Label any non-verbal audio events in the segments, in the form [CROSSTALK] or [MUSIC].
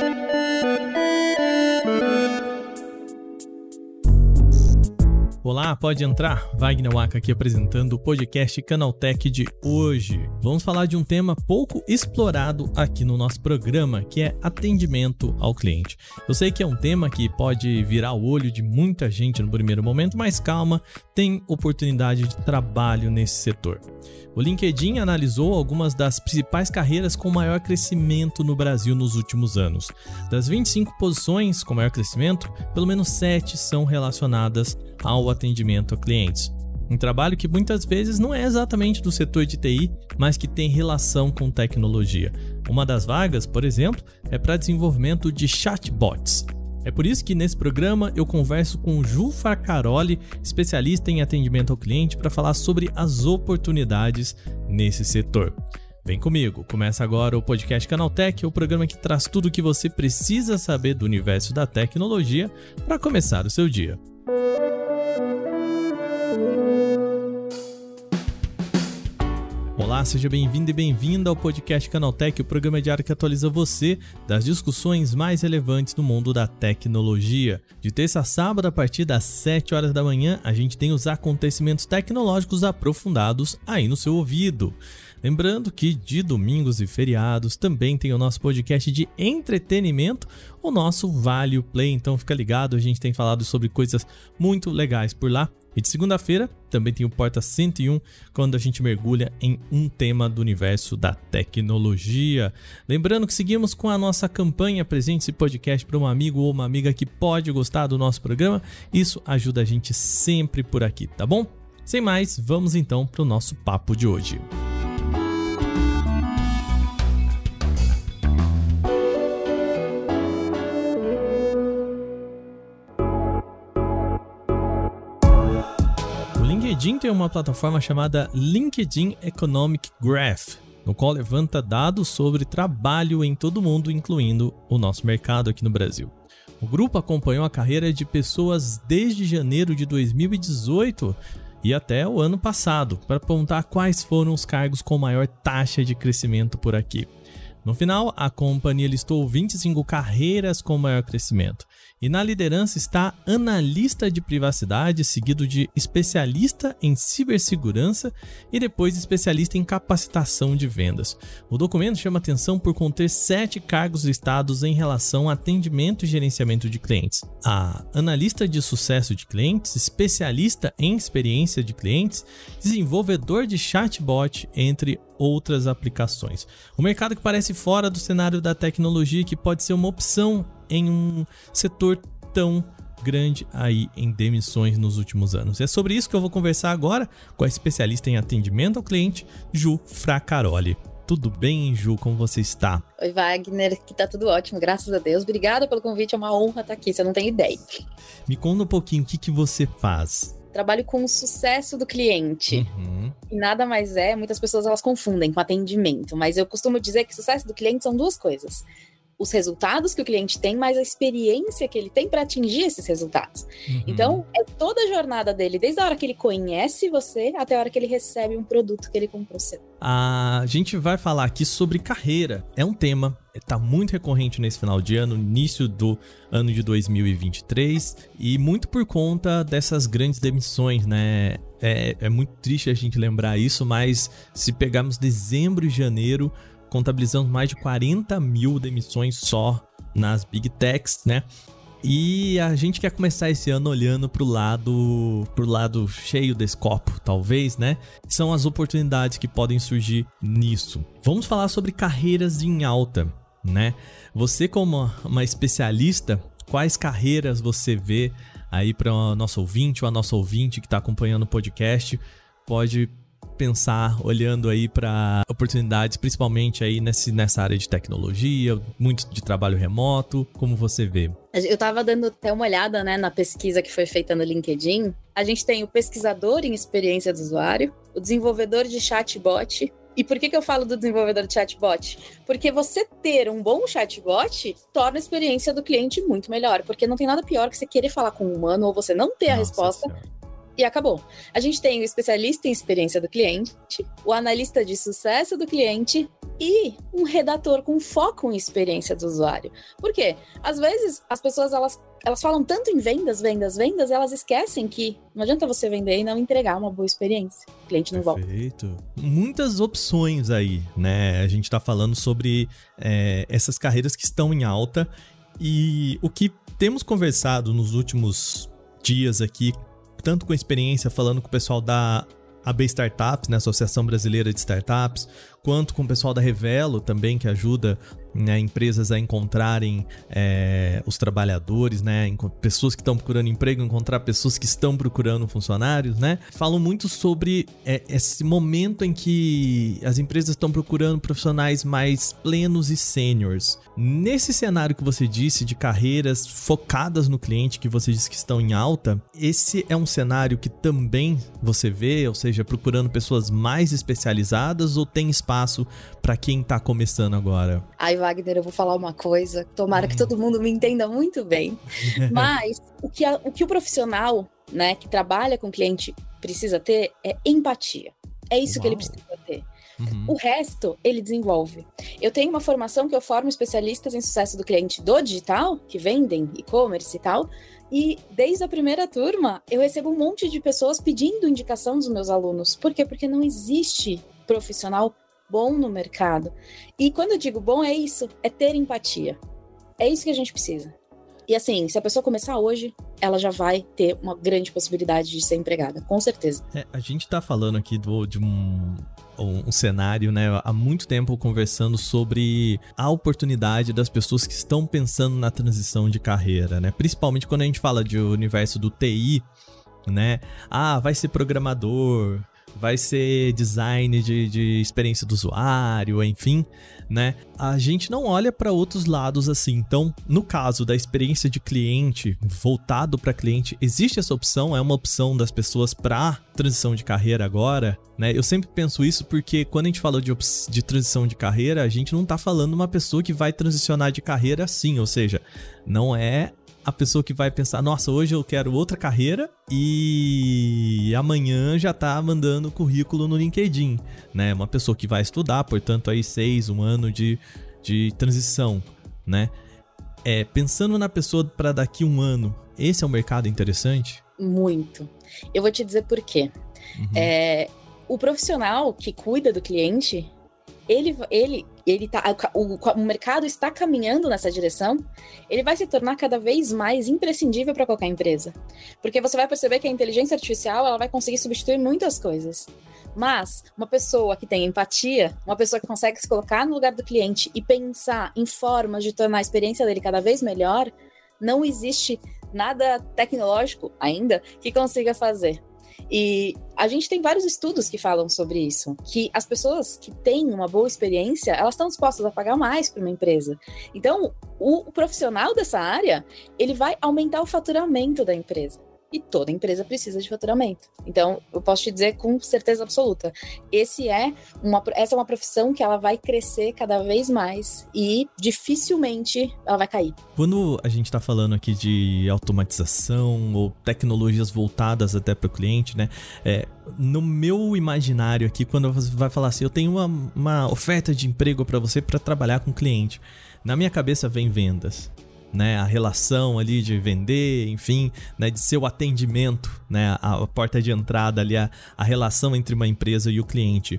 Música Olá, pode entrar. Wagner Waka aqui apresentando o podcast Canaltech de hoje. Vamos falar de um tema pouco explorado aqui no nosso programa, que é atendimento ao cliente. Eu sei que é um tema que pode virar o olho de muita gente no primeiro momento, mas calma, tem oportunidade de trabalho nesse setor. O LinkedIn analisou algumas das principais carreiras com maior crescimento no Brasil nos últimos anos. Das 25 posições com maior crescimento, pelo menos 7 são relacionadas ao atendimento a clientes. Um trabalho que muitas vezes não é exatamente do setor de TI, mas que tem relação com tecnologia. Uma das vagas, por exemplo, é para desenvolvimento de chatbots. É por isso que nesse programa eu converso com Ju Farcaroli, especialista em atendimento ao cliente, para falar sobre as oportunidades nesse setor. Vem comigo, começa agora o podcast Canaltech, o programa que traz tudo o que você precisa saber do universo da tecnologia para começar o seu dia. Olá, seja bem-vindo e bem-vinda ao podcast Canaltech, o programa diário que atualiza você das discussões mais relevantes do mundo da tecnologia. De terça a sábado, a partir das 7 horas da manhã, a gente tem os acontecimentos tecnológicos aprofundados aí no seu ouvido. Lembrando que de domingos e feriados também tem o nosso podcast de entretenimento, o nosso Vale Play. Então fica ligado, a gente tem falado sobre coisas muito legais por lá. E de segunda-feira também tem o Porta 101, quando a gente mergulha em um tema do universo da tecnologia. Lembrando que seguimos com a nossa campanha Presente esse podcast para um amigo ou uma amiga que pode gostar do nosso programa. Isso ajuda a gente sempre por aqui, tá bom? Sem mais, vamos então para o nosso papo de hoje. LinkedIn tem uma plataforma chamada LinkedIn Economic Graph, no qual levanta dados sobre trabalho em todo o mundo, incluindo o nosso mercado aqui no Brasil. O grupo acompanhou a carreira de pessoas desde janeiro de 2018 e até o ano passado, para apontar quais foram os cargos com maior taxa de crescimento por aqui. No final, a companhia listou 25 carreiras com maior crescimento. E na liderança está analista de privacidade, seguido de especialista em cibersegurança e depois especialista em capacitação de vendas. O documento chama atenção por conter sete cargos listados em relação a atendimento e gerenciamento de clientes. A analista de sucesso de clientes, especialista em experiência de clientes, desenvolvedor de chatbot, entre outras aplicações. O mercado que parece fora do cenário da tecnologia que pode ser uma opção em um setor tão grande aí em demissões nos últimos anos. É sobre isso que eu vou conversar agora com a especialista em atendimento ao cliente, Ju Fracaroli. Tudo bem, Ju? Como você está? Oi, Wagner, que tá tudo ótimo, graças a Deus. Obrigada pelo convite, é uma honra estar aqui, você não tem ideia. Me conta um pouquinho o que, que você faz. Trabalho com o sucesso do cliente. Uhum. E nada mais é, muitas pessoas elas confundem com atendimento, mas eu costumo dizer que sucesso do cliente são duas coisas os resultados que o cliente tem, mas a experiência que ele tem para atingir esses resultados. Uhum. Então, é toda a jornada dele, desde a hora que ele conhece você até a hora que ele recebe um produto que ele comprou seu. A gente vai falar aqui sobre carreira. É um tema está muito recorrente nesse final de ano, início do ano de 2023, e muito por conta dessas grandes demissões, né? É, é muito triste a gente lembrar isso, mas se pegarmos dezembro e janeiro, contabilizamos mais de 40 mil demissões só nas Big Techs, né? E a gente quer começar esse ano olhando para o lado, pro lado cheio desse copo, talvez, né? São as oportunidades que podem surgir nisso. Vamos falar sobre carreiras em alta, né? Você como uma especialista, quais carreiras você vê aí para o nosso ouvinte ou a nossa ouvinte que está acompanhando o podcast pode pensar olhando aí para oportunidades, principalmente aí nesse, nessa área de tecnologia, muito de trabalho remoto, como você vê? Eu estava dando até uma olhada né, na pesquisa que foi feita no LinkedIn. A gente tem o pesquisador em experiência do usuário, o desenvolvedor de chatbot, e por que, que eu falo do desenvolvedor de chatbot? Porque você ter um bom chatbot torna a experiência do cliente muito melhor. Porque não tem nada pior que você querer falar com um humano ou você não ter Nossa a resposta senhora e acabou. A gente tem o especialista em experiência do cliente, o analista de sucesso do cliente e um redator com foco em experiência do usuário. Por quê? Às vezes as pessoas elas, elas falam tanto em vendas, vendas, vendas, elas esquecem que não adianta você vender e não entregar uma boa experiência. O cliente não Perfeito. volta. Muitas opções aí, né? A gente está falando sobre é, essas carreiras que estão em alta e o que temos conversado nos últimos dias aqui tanto com experiência falando com o pessoal da AB Startups, né, Associação Brasileira de Startups, quanto com o pessoal da Revelo também, que ajuda né, empresas a encontrarem é, os trabalhadores, né, pessoas que estão procurando emprego, encontrar pessoas que estão procurando funcionários, né? Falam muito sobre é, esse momento em que as empresas estão procurando profissionais mais plenos e sêniores. Nesse cenário que você disse de carreiras focadas no cliente, que você disse que estão em alta, esse é um cenário que também você vê, ou seja, procurando pessoas mais especializadas ou tem espaço para quem está começando agora? Ai, Wagner, eu vou falar uma coisa, tomara que hum. todo mundo me entenda muito bem. [LAUGHS] Mas o que, a, o que o profissional, né, que trabalha com cliente precisa ter é empatia. É isso Uau. que ele precisa ter. Uhum. O resto ele desenvolve. Eu tenho uma formação que eu formo especialistas em sucesso do cliente do digital, que vendem e-commerce e tal. E desde a primeira turma, eu recebo um monte de pessoas pedindo indicação dos meus alunos. Por quê? Porque não existe profissional bom no mercado. E quando eu digo bom, é isso, é ter empatia. É isso que a gente precisa. E assim, se a pessoa começar hoje, ela já vai ter uma grande possibilidade de ser empregada, com certeza. É, a gente tá falando aqui do, de um, um, um, cenário, né, há muito tempo conversando sobre a oportunidade das pessoas que estão pensando na transição de carreira, né? Principalmente quando a gente fala de universo do TI, né? Ah, vai ser programador, vai ser design de, de experiência do usuário, enfim, né? A gente não olha para outros lados assim. Então, no caso da experiência de cliente, voltado para cliente, existe essa opção? É uma opção das pessoas para transição de carreira agora, né? Eu sempre penso isso porque quando a gente fala de, de transição de carreira, a gente não tá falando uma pessoa que vai transicionar de carreira assim, ou seja, não é a pessoa que vai pensar, nossa, hoje eu quero outra carreira e amanhã já tá mandando currículo no LinkedIn, né? Uma pessoa que vai estudar, portanto, aí seis, um ano de, de transição, né? É, pensando na pessoa para daqui um ano, esse é um mercado interessante? Muito. Eu vou te dizer por quê. Uhum. É, o profissional que cuida do cliente, ele, ele, ele tá, o, o mercado está caminhando nessa direção, ele vai se tornar cada vez mais imprescindível para qualquer empresa. Porque você vai perceber que a inteligência artificial ela vai conseguir substituir muitas coisas. Mas uma pessoa que tem empatia, uma pessoa que consegue se colocar no lugar do cliente e pensar em formas de tornar a experiência dele cada vez melhor, não existe nada tecnológico ainda que consiga fazer. E a gente tem vários estudos que falam sobre isso, que as pessoas que têm uma boa experiência, elas estão dispostas a pagar mais para uma empresa. Então, o, o profissional dessa área, ele vai aumentar o faturamento da empresa e toda empresa precisa de faturamento. Então, eu posso te dizer com certeza absoluta, esse é uma, essa é uma profissão que ela vai crescer cada vez mais e dificilmente ela vai cair. Quando a gente está falando aqui de automatização ou tecnologias voltadas até para o cliente, né? É, no meu imaginário aqui, quando você vai falar assim, eu tenho uma, uma oferta de emprego para você para trabalhar com cliente, na minha cabeça vem vendas né, a relação ali de vender, enfim, né, de seu atendimento, né, a, porta de entrada ali, a, a, relação entre uma empresa e o cliente.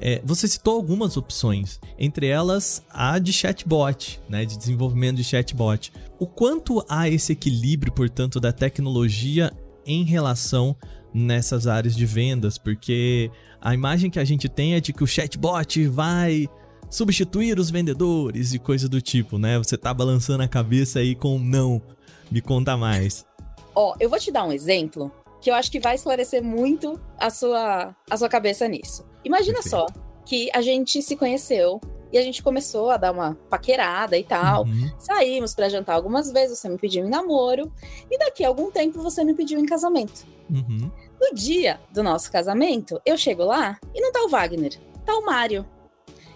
É, você citou algumas opções, entre elas a de chatbot, né, de desenvolvimento de chatbot. O quanto há esse equilíbrio, portanto, da tecnologia em relação nessas áreas de vendas, porque a imagem que a gente tem é de que o chatbot vai substituir os vendedores e coisa do tipo, né? Você tá balançando a cabeça aí com não. Me conta mais. Ó, eu vou te dar um exemplo que eu acho que vai esclarecer muito a sua, a sua cabeça nisso. Imagina Perfeito. só que a gente se conheceu e a gente começou a dar uma paquerada e tal. Uhum. Saímos para jantar algumas vezes, você me pediu em namoro, e daqui a algum tempo você me pediu em casamento. Uhum. No dia do nosso casamento, eu chego lá e não tá o Wagner, tá o Mário.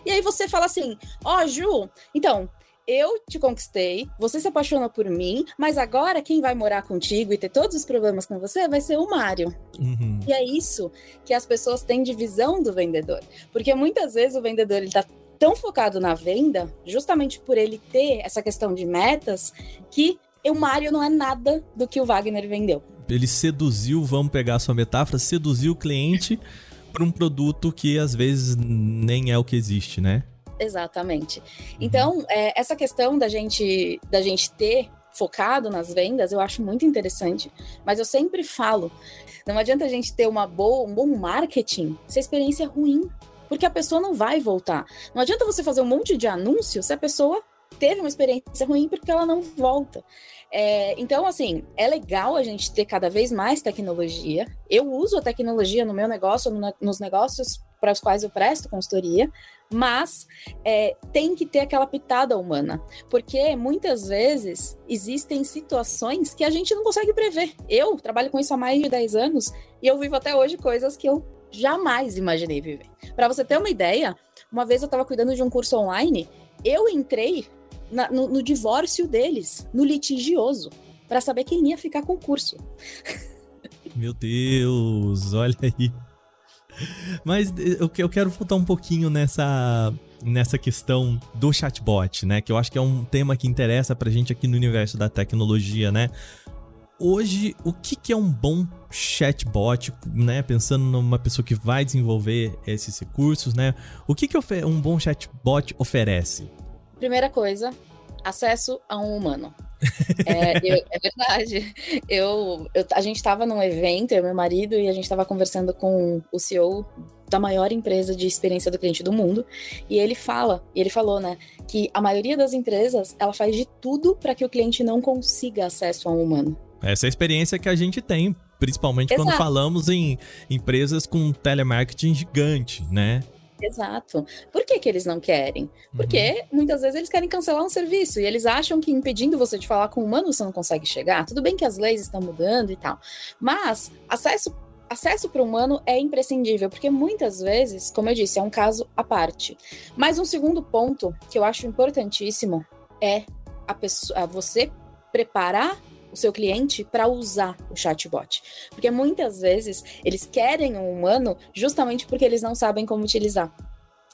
E aí você fala assim: Ó, oh, Ju, então, eu te conquistei, você se apaixona por mim, mas agora quem vai morar contigo e ter todos os problemas com você vai ser o Mário. Uhum. E é isso que as pessoas têm de visão do vendedor. Porque muitas vezes o vendedor ele tá tão focado na venda, justamente por ele ter essa questão de metas, que o Mário não é nada do que o Wagner vendeu. Ele seduziu, vamos pegar a sua metáfora, seduziu o cliente para um produto que às vezes nem é o que existe, né? Exatamente. Então, é, essa questão da gente, da gente ter focado nas vendas, eu acho muito interessante. Mas eu sempre falo, não adianta a gente ter uma boa, um bom marketing se a experiência é ruim, porque a pessoa não vai voltar. Não adianta você fazer um monte de anúncio se a pessoa teve uma experiência ruim porque ela não volta. É, então, assim, é legal a gente ter cada vez mais tecnologia. Eu uso a tecnologia no meu negócio, no, nos negócios para os quais eu presto consultoria, mas é, tem que ter aquela pitada humana, porque muitas vezes existem situações que a gente não consegue prever. Eu trabalho com isso há mais de 10 anos e eu vivo até hoje coisas que eu jamais imaginei viver. Para você ter uma ideia, uma vez eu estava cuidando de um curso online, eu entrei na, no, no divórcio deles, no litigioso, para saber quem ia ficar com o curso. [LAUGHS] Meu Deus, olha aí. Mas eu, eu quero voltar um pouquinho nessa, nessa questão do chatbot, né? Que eu acho que é um tema que interessa pra gente aqui no universo da tecnologia, né? Hoje, o que, que é um bom chatbot, né? Pensando numa pessoa que vai desenvolver esses recursos, né? O que, que um bom chatbot oferece? Primeira coisa, acesso a um humano. É, eu, é verdade. Eu, eu, a gente estava num evento, eu e meu marido, e a gente estava conversando com o CEO da maior empresa de experiência do cliente do mundo, e ele fala, e ele falou, né, que a maioria das empresas, ela faz de tudo para que o cliente não consiga acesso a um humano. Essa é a experiência que a gente tem, principalmente Exato. quando falamos em empresas com telemarketing gigante, né? Exato. Por que, que eles não querem? Porque uhum. muitas vezes eles querem cancelar um serviço e eles acham que impedindo você de falar com o humano você não consegue chegar. Tudo bem que as leis estão mudando e tal, mas acesso acesso para o humano é imprescindível, porque muitas vezes, como eu disse, é um caso à parte. Mas um segundo ponto que eu acho importantíssimo é a pessoa, você preparar o seu cliente para usar o chatbot. Porque muitas vezes eles querem um humano justamente porque eles não sabem como utilizar.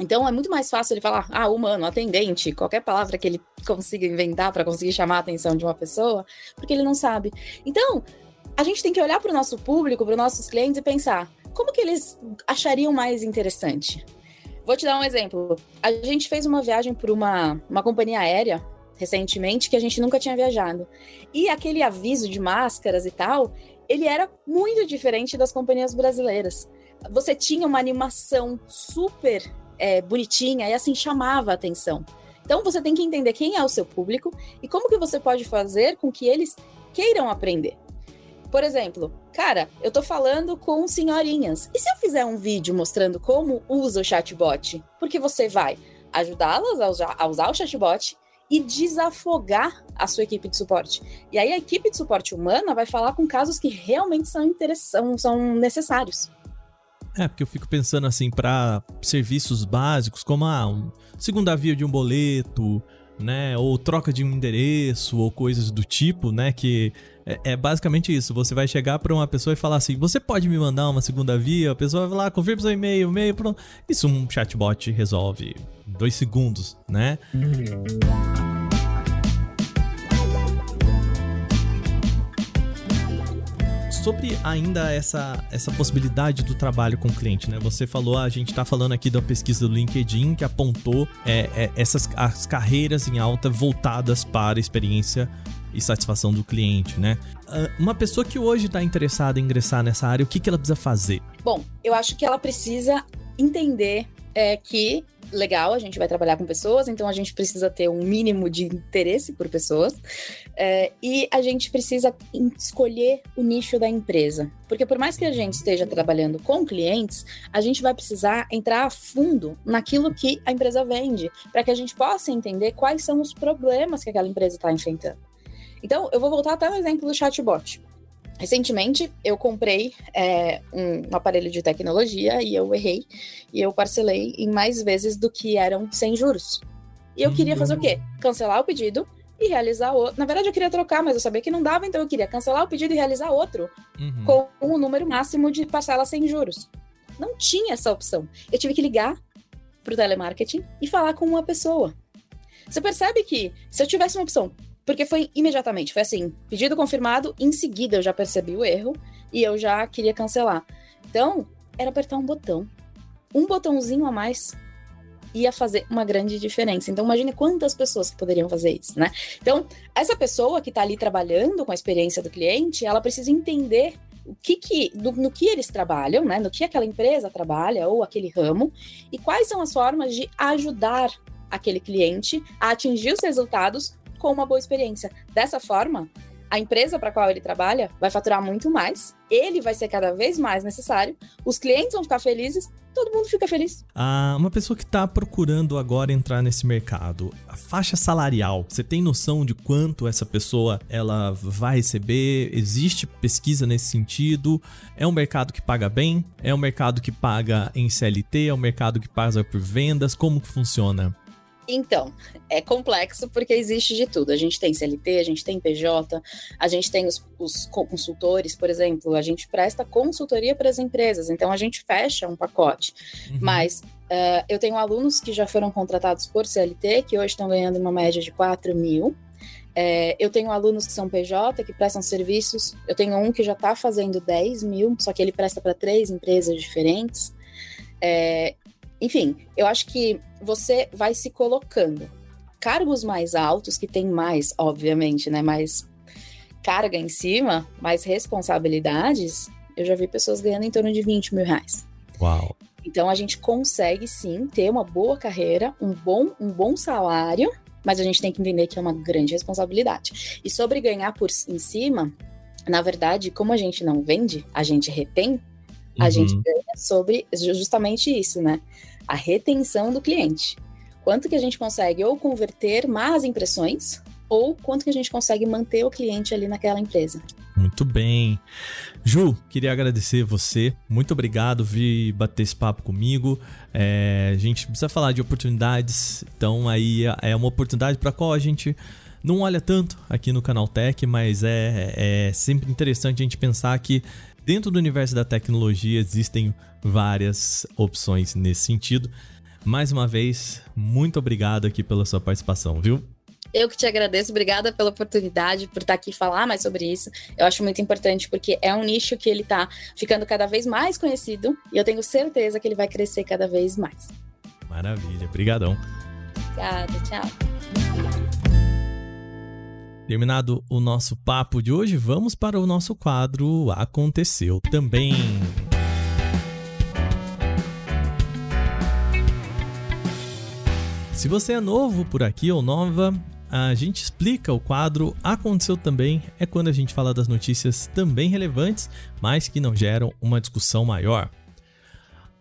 Então é muito mais fácil ele falar, ah, humano, atendente, qualquer palavra que ele consiga inventar para conseguir chamar a atenção de uma pessoa, porque ele não sabe. Então, a gente tem que olhar para o nosso público, para os nossos clientes e pensar, como que eles achariam mais interessante? Vou te dar um exemplo. A gente fez uma viagem por uma, uma companhia aérea recentemente que a gente nunca tinha viajado. E aquele aviso de máscaras e tal, ele era muito diferente das companhias brasileiras. Você tinha uma animação super é, bonitinha e assim chamava a atenção. Então você tem que entender quem é o seu público e como que você pode fazer com que eles queiram aprender. Por exemplo, cara, eu tô falando com senhorinhas. E se eu fizer um vídeo mostrando como usa o chatbot? Porque você vai ajudá-las a usar, o chatbot e desafogar a sua equipe de suporte. E aí a equipe de suporte humana vai falar com casos que realmente são interessantes, são necessários. É, porque eu fico pensando assim, para serviços básicos, como ah, um segunda via de um boleto, né? Ou troca de um endereço, ou coisas do tipo, né? Que é, é basicamente isso. Você vai chegar para uma pessoa e falar assim: você pode me mandar uma segunda via? A pessoa vai lá, confirma seu e-mail, e-mail, pronto. Isso um chatbot resolve dois segundos, né? Sobre ainda essa, essa possibilidade do trabalho com o cliente, né? Você falou, a gente está falando aqui da pesquisa do LinkedIn que apontou é, é, essas as carreiras em alta voltadas para a experiência e satisfação do cliente, né? Ah, uma pessoa que hoje está interessada em ingressar nessa área, o que, que ela precisa fazer? Bom, eu acho que ela precisa entender é, que legal, a gente vai trabalhar com pessoas, então a gente precisa ter um mínimo de interesse por pessoas é, e a gente precisa escolher o nicho da empresa. Porque por mais que a gente esteja trabalhando com clientes, a gente vai precisar entrar a fundo naquilo que a empresa vende, para que a gente possa entender quais são os problemas que aquela empresa está enfrentando. Então, eu vou voltar até no exemplo do chatbot. Recentemente, eu comprei é, um aparelho de tecnologia e eu errei e eu parcelei em mais vezes do que eram sem juros. E eu queria fazer o quê? Cancelar o pedido e realizar outro. Na verdade, eu queria trocar, mas eu sabia que não dava, então eu queria cancelar o pedido e realizar outro uhum. com o um número máximo de parcelas sem juros. Não tinha essa opção. Eu tive que ligar para o telemarketing e falar com uma pessoa. Você percebe que se eu tivesse uma opção, porque foi imediatamente, foi assim, pedido confirmado, em seguida eu já percebi o erro e eu já queria cancelar. Então, era apertar um botão. Um botãozinho a mais ia fazer uma grande diferença. Então, imagine quantas pessoas que poderiam fazer isso, né? Então, essa pessoa que está ali trabalhando com a experiência do cliente, ela precisa entender o que, que do, no que eles trabalham, né? No que aquela empresa trabalha ou aquele ramo e quais são as formas de ajudar aquele cliente a atingir os resultados com uma boa experiência. Dessa forma, a empresa para qual ele trabalha vai faturar muito mais, ele vai ser cada vez mais necessário, os clientes vão ficar felizes, todo mundo fica feliz. Ah, uma pessoa que está procurando agora entrar nesse mercado, a faixa salarial, você tem noção de quanto essa pessoa ela vai receber? Existe pesquisa nesse sentido? É um mercado que paga bem? É um mercado que paga em CLT? É um mercado que paga por vendas? Como que funciona? Então, é complexo porque existe de tudo. A gente tem CLT, a gente tem PJ, a gente tem os, os consultores, por exemplo, a gente presta consultoria para as empresas, então a gente fecha um pacote. Uhum. Mas uh, eu tenho alunos que já foram contratados por CLT, que hoje estão ganhando uma média de 4 mil. É, eu tenho alunos que são PJ, que prestam serviços. Eu tenho um que já está fazendo 10 mil, só que ele presta para três empresas diferentes. É, enfim, eu acho que você vai se colocando. Cargos mais altos, que tem mais, obviamente, né? Mais carga em cima, mais responsabilidades, eu já vi pessoas ganhando em torno de 20 mil reais. Uau! Então a gente consegue sim ter uma boa carreira, um bom, um bom salário, mas a gente tem que entender que é uma grande responsabilidade. E sobre ganhar por em cima, na verdade, como a gente não vende, a gente retém, a uhum. gente ganha sobre justamente isso, né? A retenção do cliente. Quanto que a gente consegue ou converter más impressões, ou quanto que a gente consegue manter o cliente ali naquela empresa. Muito bem. Ju, queria agradecer você. Muito obrigado por vir bater esse papo comigo. É, a gente precisa falar de oportunidades, então aí é uma oportunidade para qual a gente não olha tanto aqui no Canal Tech, mas é, é sempre interessante a gente pensar que Dentro do universo da tecnologia existem várias opções nesse sentido. Mais uma vez, muito obrigado aqui pela sua participação, viu? Eu que te agradeço, obrigada pela oportunidade, por estar aqui falar mais sobre isso. Eu acho muito importante porque é um nicho que ele está ficando cada vez mais conhecido e eu tenho certeza que ele vai crescer cada vez mais. Maravilha, brigadão. Obrigada, tchau. Terminado o nosso papo de hoje, vamos para o nosso quadro Aconteceu Também. Se você é novo por aqui ou nova, a gente explica o quadro Aconteceu Também é quando a gente fala das notícias também relevantes, mas que não geram uma discussão maior.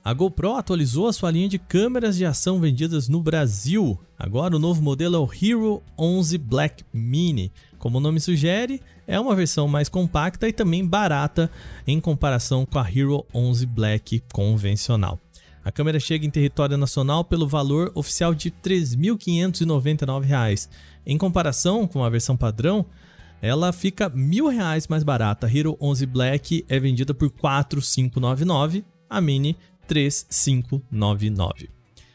A GoPro atualizou a sua linha de câmeras de ação vendidas no Brasil. Agora o novo modelo é o Hero 11 Black Mini. Como o nome sugere, é uma versão mais compacta e também barata em comparação com a Hero 11 Black convencional. A câmera chega em território nacional pelo valor oficial de R$ 3.599. Em comparação com a versão padrão, ela fica R$ 1.000 mais barata. A Hero 11 Black é vendida por R$ 4.599, a Mini 3599.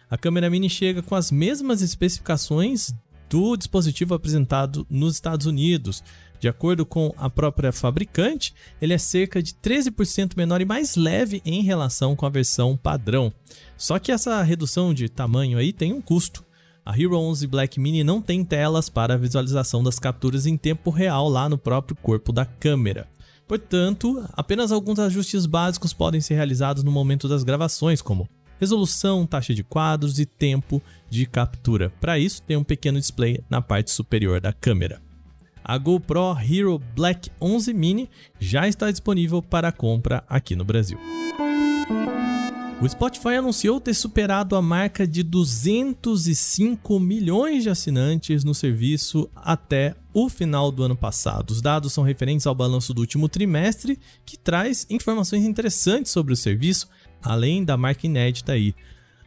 A câmera mini chega com as mesmas especificações do dispositivo apresentado nos Estados Unidos. De acordo com a própria fabricante, ele é cerca de 13% menor e mais leve em relação com a versão padrão. Só que essa redução de tamanho aí tem um custo. A Hero 11 Black Mini não tem telas para visualização das capturas em tempo real lá no próprio corpo da câmera. Portanto, apenas alguns ajustes básicos podem ser realizados no momento das gravações, como resolução, taxa de quadros e tempo de captura. Para isso, tem um pequeno display na parte superior da câmera. A GoPro Hero Black 11 Mini já está disponível para compra aqui no Brasil. O Spotify anunciou ter superado a marca de 205 milhões de assinantes no serviço até o final do ano passado. Os dados são referentes ao balanço do último trimestre, que traz informações interessantes sobre o serviço, além da marca inédita aí.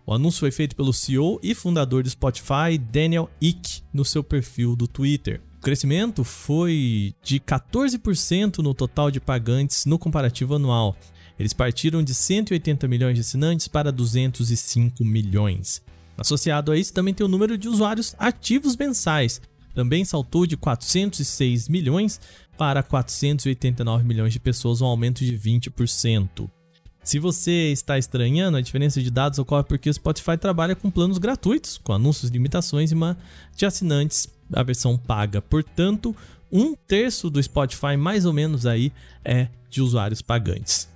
O anúncio foi feito pelo CEO e fundador do Spotify, Daniel Ek, no seu perfil do Twitter. O crescimento foi de 14% no total de pagantes no comparativo anual. Eles partiram de 180 milhões de assinantes para 205 milhões. Associado a isso, também tem o número de usuários ativos mensais. Também saltou de 406 milhões para 489 milhões de pessoas, um aumento de 20%. Se você está estranhando, a diferença de dados ocorre porque o Spotify trabalha com planos gratuitos, com anúncios, limitações e uma de assinantes, a versão paga. Portanto, um terço do Spotify, mais ou menos aí, é de usuários pagantes.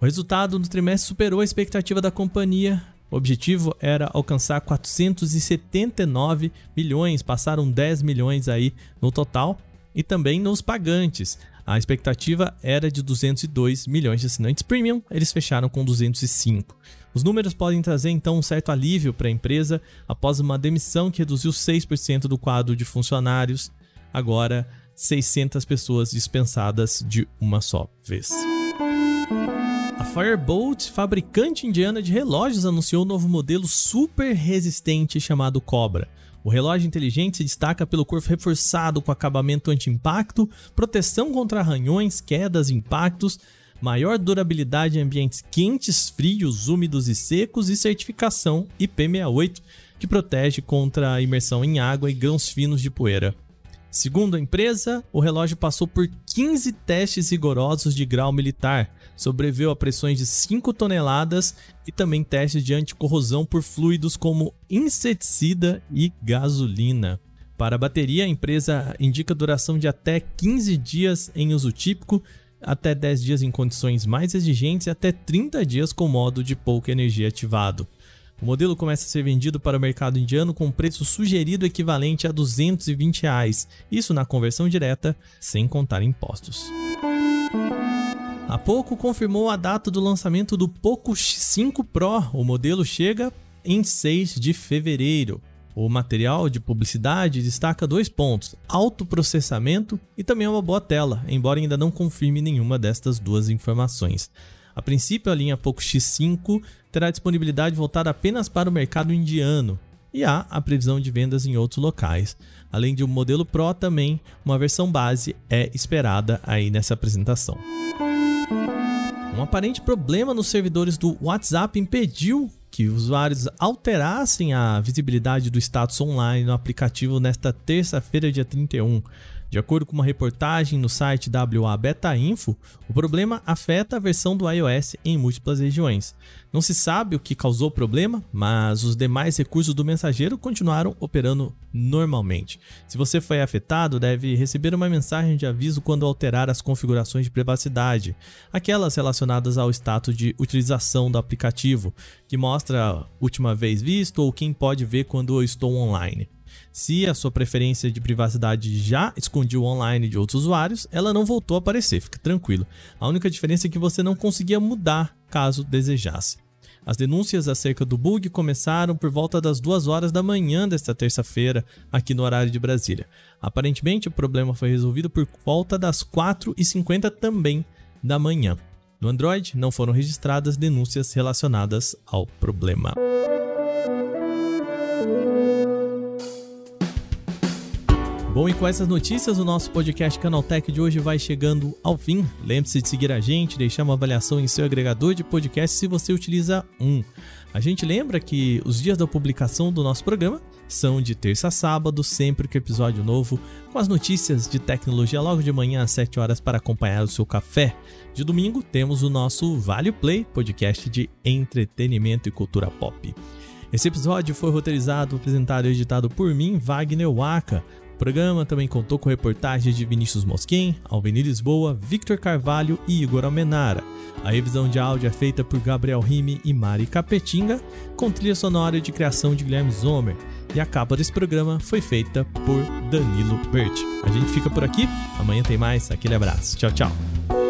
O resultado do trimestre superou a expectativa da companhia. O objetivo era alcançar 479 milhões, passaram 10 milhões aí no total, e também nos pagantes. A expectativa era de 202 milhões de assinantes premium, eles fecharam com 205. Os números podem trazer então um certo alívio para a empresa após uma demissão que reduziu 6% do quadro de funcionários, agora 600 pessoas dispensadas de uma só vez. Firebolt, fabricante indiana de relógios, anunciou um novo modelo super resistente chamado Cobra. O relógio inteligente se destaca pelo corpo reforçado com acabamento anti-impacto, proteção contra arranhões, quedas impactos, maior durabilidade em ambientes quentes, frios, úmidos e secos e certificação IP68, que protege contra imersão em água e grãos finos de poeira. Segundo a empresa, o relógio passou por 15 testes rigorosos de grau militar, sobreviveu a pressões de 5 toneladas e também testes de anticorrosão por fluidos como inseticida e gasolina. Para a bateria, a empresa indica duração de até 15 dias em uso típico, até 10 dias em condições mais exigentes e até 30 dias com modo de pouca energia ativado. O modelo começa a ser vendido para o mercado indiano com um preço sugerido equivalente a 220 reais, isso na conversão direta, sem contar impostos. A pouco confirmou a data do lançamento do Poco X5 Pro. O modelo chega em 6 de fevereiro. O material de publicidade destaca dois pontos: alto processamento e também uma boa tela, embora ainda não confirme nenhuma destas duas informações. A princípio, a linha Poco X5 terá disponibilidade voltada apenas para o mercado indiano e há a previsão de vendas em outros locais. Além de um modelo Pro, também uma versão base é esperada aí nessa apresentação. Um aparente problema nos servidores do WhatsApp impediu que usuários alterassem a visibilidade do status online no aplicativo nesta terça-feira, dia 31. De acordo com uma reportagem no site WA Beta Info, o problema afeta a versão do iOS em múltiplas regiões. Não se sabe o que causou o problema, mas os demais recursos do mensageiro continuaram operando normalmente. Se você foi afetado, deve receber uma mensagem de aviso quando alterar as configurações de privacidade, aquelas relacionadas ao status de utilização do aplicativo, que mostra a última vez visto ou quem pode ver quando eu estou online. Se a sua preferência de privacidade já escondia o online de outros usuários, ela não voltou a aparecer, fique tranquilo. A única diferença é que você não conseguia mudar caso desejasse. As denúncias acerca do bug começaram por volta das 2 horas da manhã desta terça-feira, aqui no horário de Brasília. Aparentemente, o problema foi resolvido por volta das 4h50 também da manhã. No Android, não foram registradas denúncias relacionadas ao problema. Bom, e com essas notícias, o nosso podcast Canaltech de hoje vai chegando ao fim. Lembre-se de seguir a gente, deixar uma avaliação em seu agregador de podcast se você utiliza um. A gente lembra que os dias da publicação do nosso programa são de terça a sábado, sempre com episódio novo, com as notícias de tecnologia logo de manhã às 7 horas para acompanhar o seu café. De domingo temos o nosso Vale Play, podcast de entretenimento e cultura pop. Esse episódio foi roteirizado, apresentado e editado por mim, Wagner Waka. O programa também contou com reportagens de Vinícius Mosquen, Alveni Lisboa, Victor Carvalho e Igor Almenara. A revisão de áudio é feita por Gabriel Rime e Mari Capetinga, com trilha sonora de criação de Guilherme Zomer. E a capa desse programa foi feita por Danilo Bert. A gente fica por aqui, amanhã tem mais, aquele abraço. Tchau, tchau.